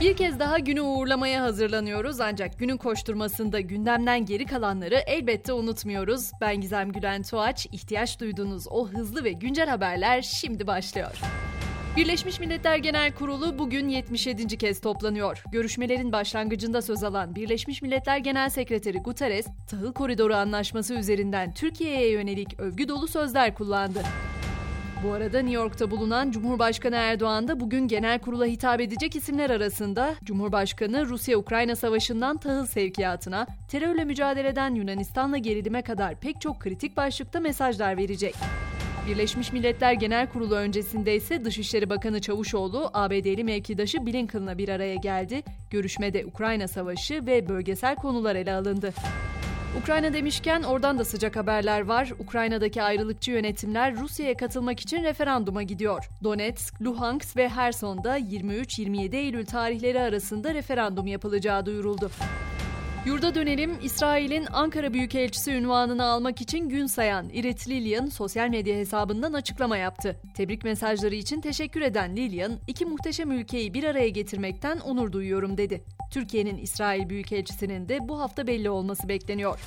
Bir kez daha günü uğurlamaya hazırlanıyoruz ancak günün koşturmasında gündemden geri kalanları elbette unutmuyoruz. Ben Gizem Gülen Tuğaç, ihtiyaç duyduğunuz o hızlı ve güncel haberler şimdi başlıyor. Birleşmiş Milletler Genel Kurulu bugün 77. kez toplanıyor. Görüşmelerin başlangıcında söz alan Birleşmiş Milletler Genel Sekreteri Guterres, Tahıl Koridoru Anlaşması üzerinden Türkiye'ye yönelik övgü dolu sözler kullandı. Bu arada New York'ta bulunan Cumhurbaşkanı Erdoğan da bugün genel kurula hitap edecek isimler arasında Cumhurbaşkanı Rusya-Ukrayna savaşından tahıl sevkiyatına, terörle mücadeleden Yunanistan'la gerilime kadar pek çok kritik başlıkta mesajlar verecek. Birleşmiş Milletler Genel Kurulu öncesinde ise Dışişleri Bakanı Çavuşoğlu, ABD'li mevkidaşı Blinken'la bir araya geldi. Görüşmede Ukrayna Savaşı ve bölgesel konular ele alındı. Ukrayna demişken oradan da sıcak haberler var. Ukrayna'daki ayrılıkçı yönetimler Rusya'ya katılmak için referanduma gidiyor. Donetsk, Luhansk ve Herson'da 23-27 Eylül tarihleri arasında referandum yapılacağı duyuruldu. Yurda dönelim, İsrail'in Ankara Büyükelçisi ünvanını almak için gün sayan Irit Lillian sosyal medya hesabından açıklama yaptı. Tebrik mesajları için teşekkür eden Lillian, iki muhteşem ülkeyi bir araya getirmekten onur duyuyorum dedi. Türkiye'nin İsrail Büyükelçisi'nin de bu hafta belli olması bekleniyor.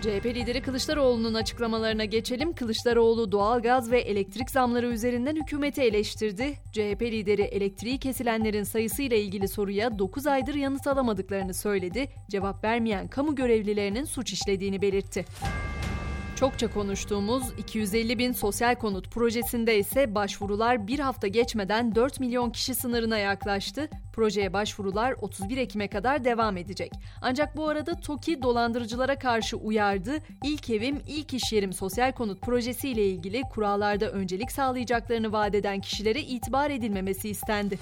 CHP lideri Kılıçdaroğlu'nun açıklamalarına geçelim. Kılıçdaroğlu doğalgaz ve elektrik zamları üzerinden hükümeti eleştirdi. CHP lideri elektriği kesilenlerin sayısıyla ilgili soruya 9 aydır yanıt alamadıklarını söyledi. Cevap vermeyen kamu görevlilerinin suç işlediğini belirtti. Çokça konuştuğumuz 250 bin sosyal konut projesinde ise başvurular bir hafta geçmeden 4 milyon kişi sınırına yaklaştı. Projeye başvurular 31 Ekim'e kadar devam edecek. Ancak bu arada TOKİ dolandırıcılara karşı uyardı. İlk evim, ilk iş yerim sosyal konut projesi ile ilgili kurallarda öncelik sağlayacaklarını vaat eden kişilere itibar edilmemesi istendi.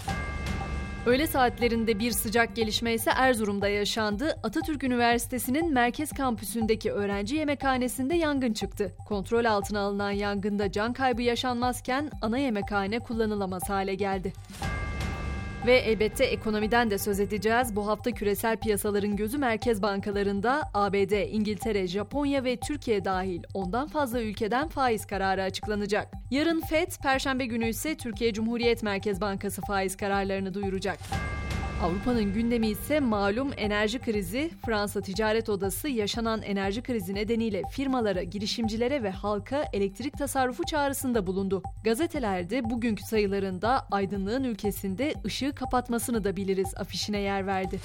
Öğle saatlerinde bir sıcak gelişme ise Erzurum'da yaşandı. Atatürk Üniversitesi'nin merkez kampüsündeki öğrenci yemekhanesinde yangın çıktı. Kontrol altına alınan yangında can kaybı yaşanmazken ana yemekhane kullanılamaz hale geldi. Ve elbette ekonomiden de söz edeceğiz. Bu hafta küresel piyasaların gözü merkez bankalarında ABD, İngiltere, Japonya ve Türkiye dahil ondan fazla ülkeden faiz kararı açıklanacak. Yarın FED, Perşembe günü ise Türkiye Cumhuriyet Merkez Bankası faiz kararlarını duyuracak. Avrupa'nın gündemi ise malum enerji krizi. Fransa Ticaret Odası yaşanan enerji krizi nedeniyle firmalara, girişimcilere ve halka elektrik tasarrufu çağrısında bulundu. Gazetelerde bugünkü sayılarında aydınlığın ülkesinde ışığı kapatmasını da biliriz afişine yer verdi.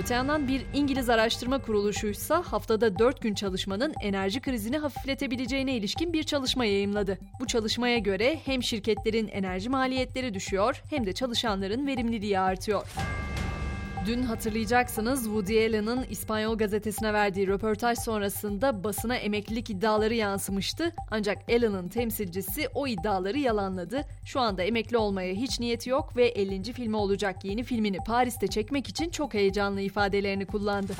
Öte yandan bir İngiliz araştırma kuruluşuysa haftada 4 gün çalışmanın enerji krizini hafifletebileceğine ilişkin bir çalışma yayımladı. Bu çalışmaya göre hem şirketlerin enerji maliyetleri düşüyor hem de çalışanların verimliliği artıyor. Dün hatırlayacaksınız Woody Allen'ın İspanyol gazetesine verdiği röportaj sonrasında basına emeklilik iddiaları yansımıştı. Ancak Allen'ın temsilcisi o iddiaları yalanladı. Şu anda emekli olmaya hiç niyeti yok ve 50. filmi olacak yeni filmini Paris'te çekmek için çok heyecanlı ifadelerini kullandı.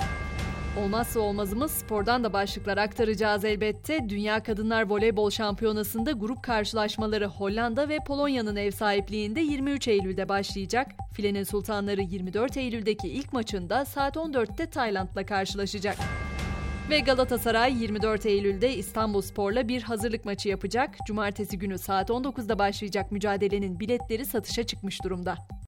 Olmazsa olmazımız spordan da başlıklar aktaracağız elbette. Dünya Kadınlar Voleybol Şampiyonası'nda grup karşılaşmaları Hollanda ve Polonya'nın ev sahipliğinde 23 Eylül'de başlayacak. Filenin Sultanları 24 Eylül'deki ilk maçında saat 14'te Tayland'la karşılaşacak. Ve Galatasaray 24 Eylül'de İstanbul Spor'la bir hazırlık maçı yapacak. Cumartesi günü saat 19'da başlayacak mücadelenin biletleri satışa çıkmış durumda.